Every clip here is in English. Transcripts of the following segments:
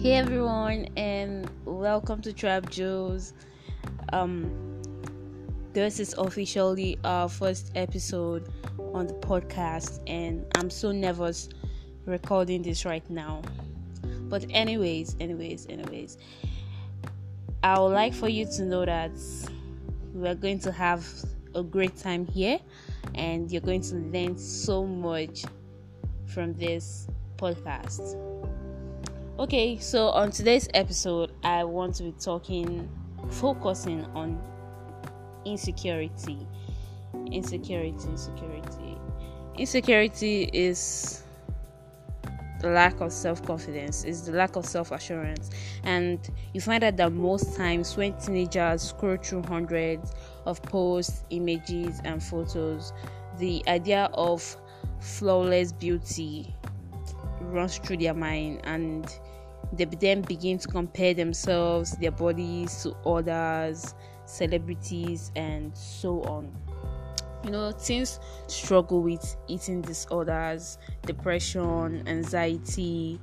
Hey everyone, and welcome to Trap Joes. Um, this is officially our first episode on the podcast, and I'm so nervous recording this right now. But anyways, anyways, anyways, I would like for you to know that we're going to have a great time here, and you're going to learn so much from this podcast. Okay, so on today's episode, I want to be talking, focusing on insecurity. Insecurity, insecurity. Insecurity is the lack of self confidence, is the lack of self assurance. And you find out that most times when teenagers scroll through hundreds of posts, images, and photos, the idea of flawless beauty runs through their mind and they then begin to compare themselves, their bodies to others, celebrities, and so on. You know, teens struggle with eating disorders, depression, anxiety,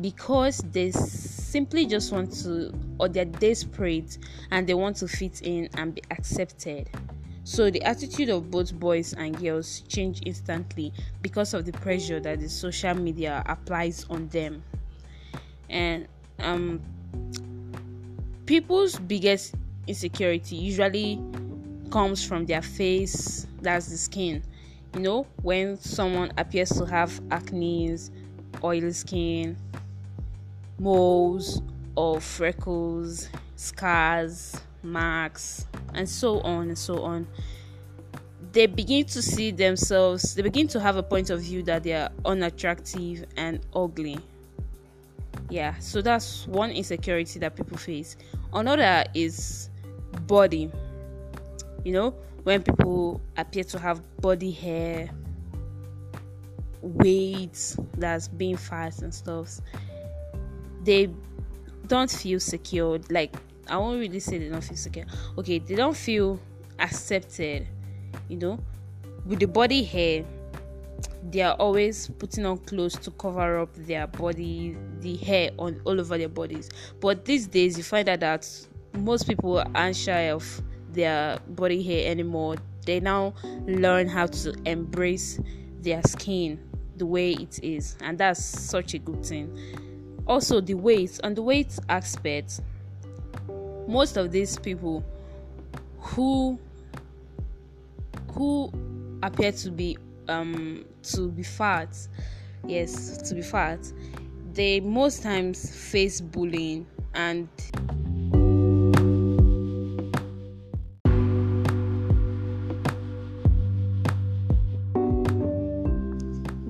because they simply just want to, or they're desperate and they want to fit in and be accepted. So the attitude of both boys and girls change instantly because of the pressure that the social media applies on them and um, people's biggest insecurity usually comes from their face that's the skin. You know when someone appears to have acne oily skin moles or freckles scars marks and so on and so on they begin to see themselves they begin to have a point of view that they are unattractive and ugly yeah so that's one insecurity that people face. Another is body. You know when people appear to have body hair weight that's being fat and stuff they don't feel secure. Like i won't really say they don't feel secure. Okay they don't feel accepted you know with the body hair they are always putting on clothes to cover up their body, the hair on all over their bodies. But these days, you find out that most people aren't shy of their body hair anymore. They now learn how to embrace their skin the way it is, and that's such a good thing. Also, the weight and the weight aspect. Most of these people who who appear to be um to be fat yes to be fat they most times face bullying and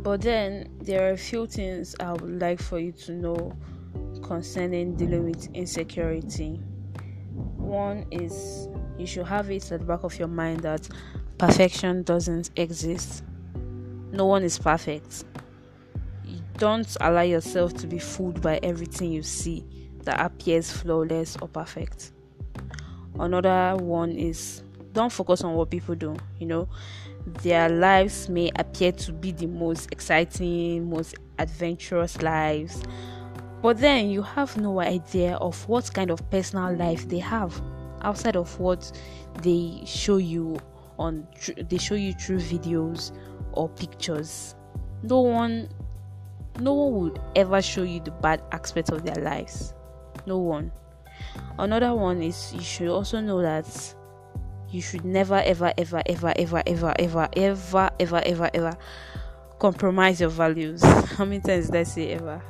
but then there are a few things i would like for you to know concerning dealing with insecurity. One is you should have it at the back of your mind that perfection doesn't exist no one is perfect. You Don't allow yourself to be fooled by everything you see that appears flawless or perfect. Another one is don't focus on what people do, you know. Their lives may appear to be the most exciting, most adventurous lives, but then you have no idea of what kind of personal life they have outside of what they show you on they show you through videos or pictures. No one no one would ever show you the bad aspects of their lives. No one. Another one is you should also know that you should never ever ever ever ever ever ever ever ever ever ever compromise your values. How many times did I say ever?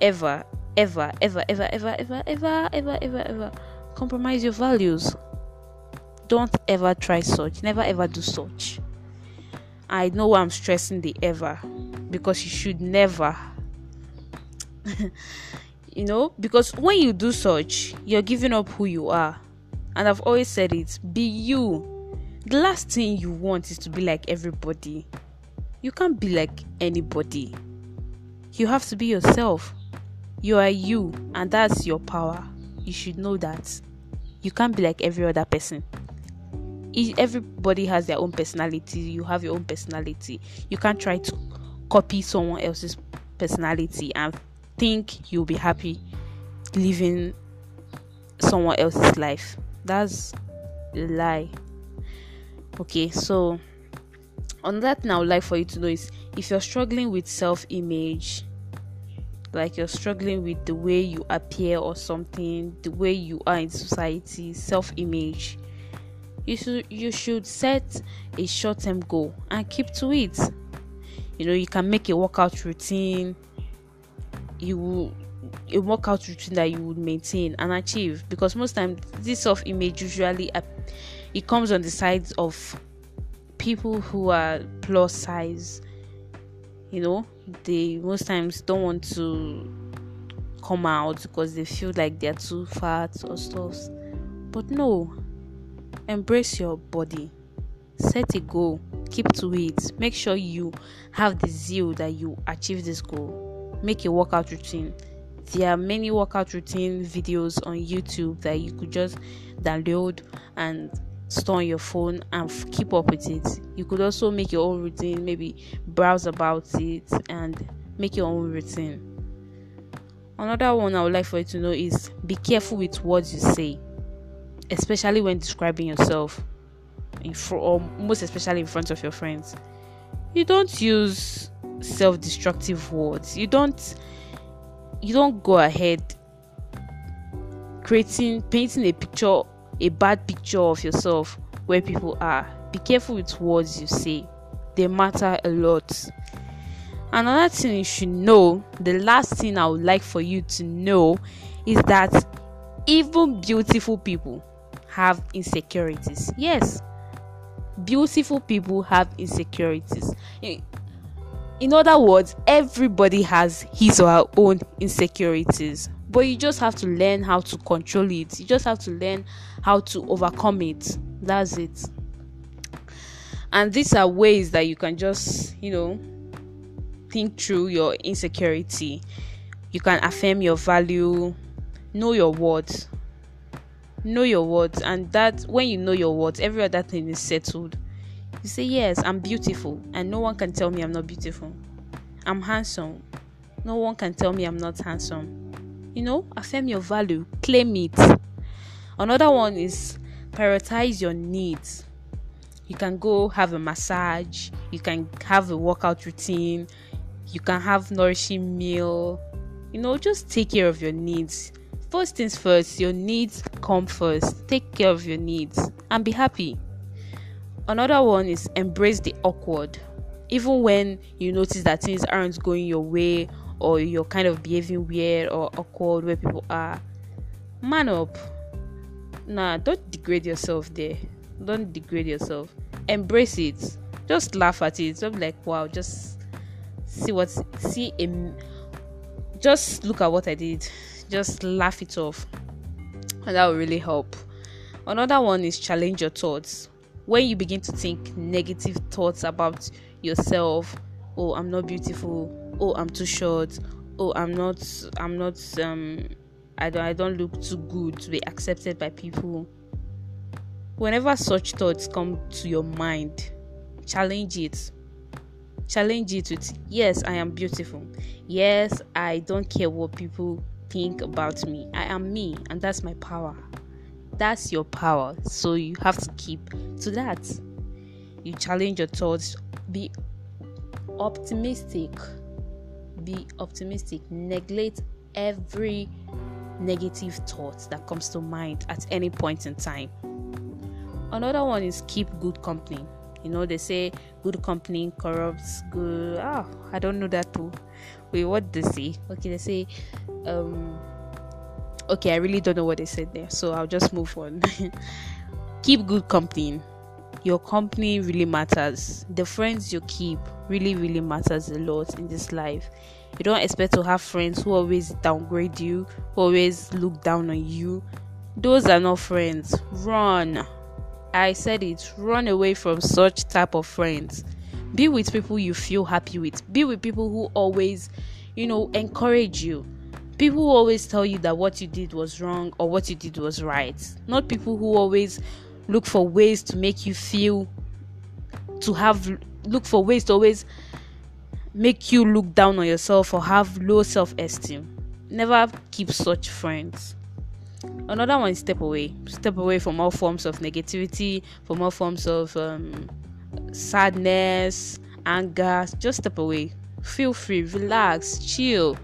Ever, ever, ever, ever, ever, ever, ever, ever, ever, ever compromise your values. Don't ever try such. Never ever do such. I know I'm stressing the ever because you should never. you know, because when you do such, you're giving up who you are. And I've always said it be you. The last thing you want is to be like everybody. You can't be like anybody. You have to be yourself. You are you, and that's your power. You should know that. You can't be like every other person everybody has their own personality you have your own personality you can't try to copy someone else's personality and think you'll be happy living someone else's life. That's a lie. Okay, so on that now, like for you to know is if you're struggling with self image, like you're struggling with the way you appear or something, the way you are in society, self image, you should you should set a short term goal and keep to it. You know, you can make a workout routine, you will a workout routine that you would maintain and achieve because most times this self image usually it comes on the sides of people who are plus size you know they most times don't want to come out because they feel like they're too fat or stuff but no embrace your body. Set a goal. Keep to it. Make sure you have the zeal that you achieve this goal. Make a workout routine. There are many workout routine videos on youtube that you could just download and store on your phone and f- keep up with it. You could also make your own routine, maybe browse about it and make your own routine. Another one I would like for you to know is be careful with what you say, especially when describing yourself, in fr- or most especially in front of your friends. You don't use self-destructive words. You don't you don't go ahead creating painting a picture a bad picture of yourself where people are. Be careful with words you say, they matter a lot. Another thing you should know, the last thing I would like for you to know is that even beautiful people have insecurities. Yes, beautiful people have insecurities. In other words, everybody has his or her own insecurities. But you just have to learn how to control it. You just have to learn how to overcome it. That's it. And these are ways that you can just you know think through your insecurity. You can affirm your value know your words know your words and that when you know your words every other thing is settled you say yes i'm beautiful and no one can tell me i'm not beautiful i'm handsome no one can tell me i'm not handsome you know, affirm your value, claim it. Another one is prioritize your needs. You can go have a massage, you can have a workout routine, you can have nourishing meal. You know, just take care of your needs. First things first, your needs come first. Take care of your needs and be happy. Another one is embrace the awkward. Even when you notice that things aren't going your way or you're kind of behaving weird or awkward where people are, man up. Nah, don't degrade yourself there. Don't degrade yourself. Embrace it. Just laugh at it. Don't be like, wow, just see what see a just look at what I did. Just laugh it off. And that will really help. Another one is challenge your thoughts. When you begin to think negative thoughts about yourself, oh, I'm not beautiful, oh i'm too short oh i'm not i'm not um i don't i don't look too good to be accepted by people whenever such thoughts come to your mind challenge it challenge it with yes i am beautiful yes i don't care what people think about me i am me and that's my power that's your power so you have to keep to that you challenge your thoughts be optimistic be optimistic. Neglect every negative thought that comes to mind at any point in time. Another one is keep good company. You know, they say good company corrupts good. Ah, I don't know that too. Wait, what they say? Okay, they say, um, okay, I really don't know what they said there, so I'll just move on. keep good company your company really matters. The friends you keep really, really matters a lot in this life. You don't expect to have friends who always downgrade you, who always look down on you. Those are not friends. Run. I said it. Run away from such type of friends. Be with people you feel happy with. Be with people who always, you know, encourage you. People who always tell you that what you did was wrong or what you did was right. Not people who always look for ways to make you feel to have look for ways to always make you look down on yourself or have low self-esteem never keep such friends another one is step away step away from all forms of negativity from all forms of um, sadness anger just step away. Feel free relax chill.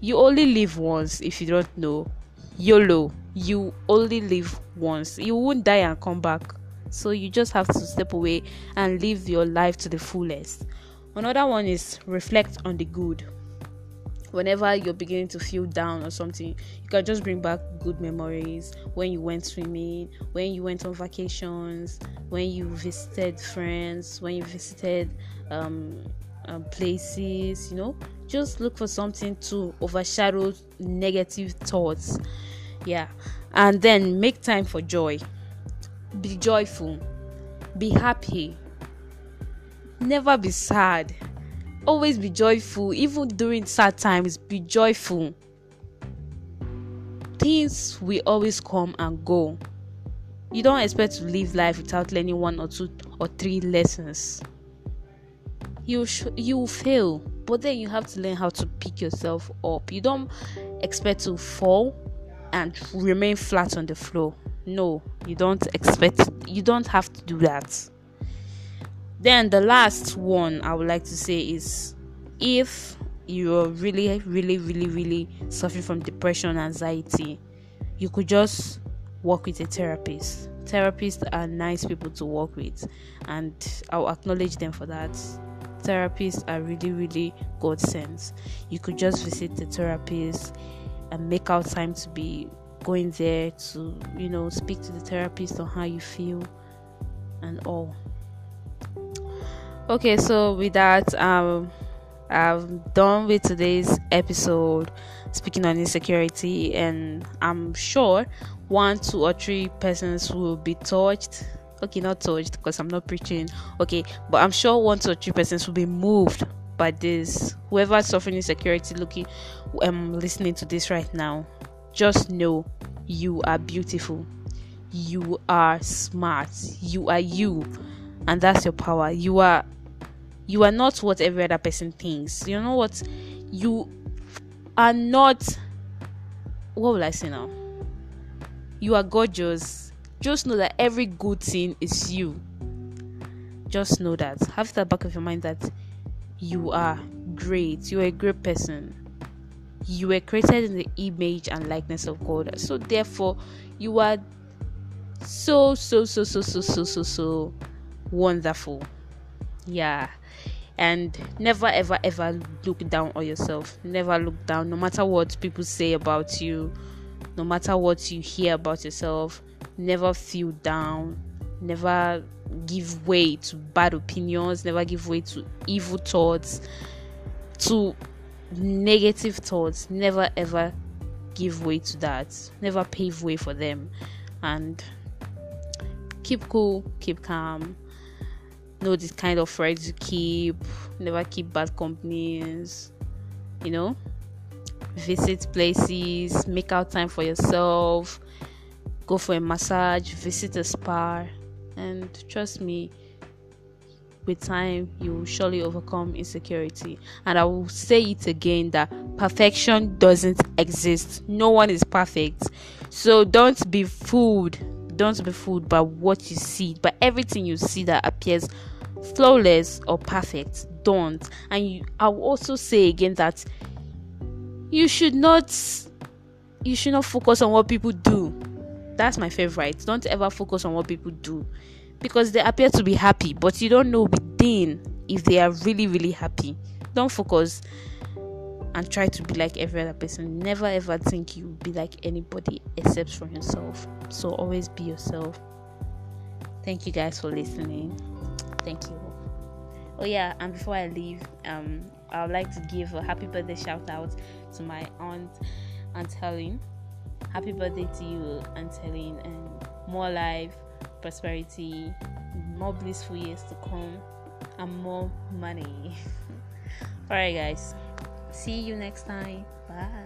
You only live once if you don't know. Yolo you only live once. You won't die and come back. So you just have to step away and live your life to the fullest. Another one is reflect on the good whenever you're beginning to feel down or something, you can just bring back good memories when you went swimming, when you went on vacations, when you visited friends, when you visited um, um, places, you know. Just look for something to overshadow negative thoughts. Yeah. And then make time for joy. Be joyful. Be happy. Never be sad always be joyful even during sad times be joyful. Things will always come and go. You don't expect to live life without learning one or two or three lessons. You sh- you will fail but then you have to learn how to pick yourself up. You don't expect to fall and remain flat on the floor. No you don't expect you don't have to do that then the last one I would like to say is if you're really, really, really, really suffering from depression, anxiety, you could just work with a therapist. Therapists are nice people to work with, and I'll acknowledge them for that. Therapists are really, really God sent. You could just visit the therapist and make out time to be going there to, you know, speak to the therapist on how you feel and all okay so with that um i'm done with today's episode speaking on insecurity and i'm sure one two or three persons will be touched. Okay not touched because i'm not preaching. Okay but i'm sure one two or three persons will be moved by this. Whoever suffering insecurity looking um listening to this right now just know you are beautiful. You are smart. You are you and that's your power you are you are not what every other person thinks. You know what? You are not. What will I say now? You are gorgeous. Just know that every good thing is you. Just know that. Have that back of your mind that you are great. You are a great person. You were created in the image and likeness of God. So therefore, you are so so so so so so so so wonderful. Yeah. And never ever ever look down on yourself. Never look down. No matter what people say about you no matter what you hear about yourself never feel down. Never give way to bad opinions. Never give way to evil thoughts to negative thoughts. Never ever give way to that. Never pave way for them. And keep cool keep calm know the kind of friends you keep, never keep bad companies, you know, visit places, make out time for yourself, go for a massage, visit a spa, and trust me, with time you will surely overcome insecurity. And I will say it again that perfection doesn't exist, no one is perfect, so don't be fooled. Don't be fooled by what you see, by everything you see that appears flawless or perfect. Don't. And you, I will also say again that you should not you should not focus on what people do. That's my favorite. Don't ever focus on what people do because they appear to be happy, but you don't know within if they are really, really happy. Don't focus and try to be like every other person. Never ever think you will be like anybody except for yourself. So always be yourself. Thank you guys for listening. Thank you. Oh yeah, and before I leave, um, I would like to give a happy birthday shout out to my aunt, Aunt Helen. Happy birthday to you, Aunt Helen, and more life, prosperity, more blissful years to come, and more money. Alright, guys. See you next time. Bye.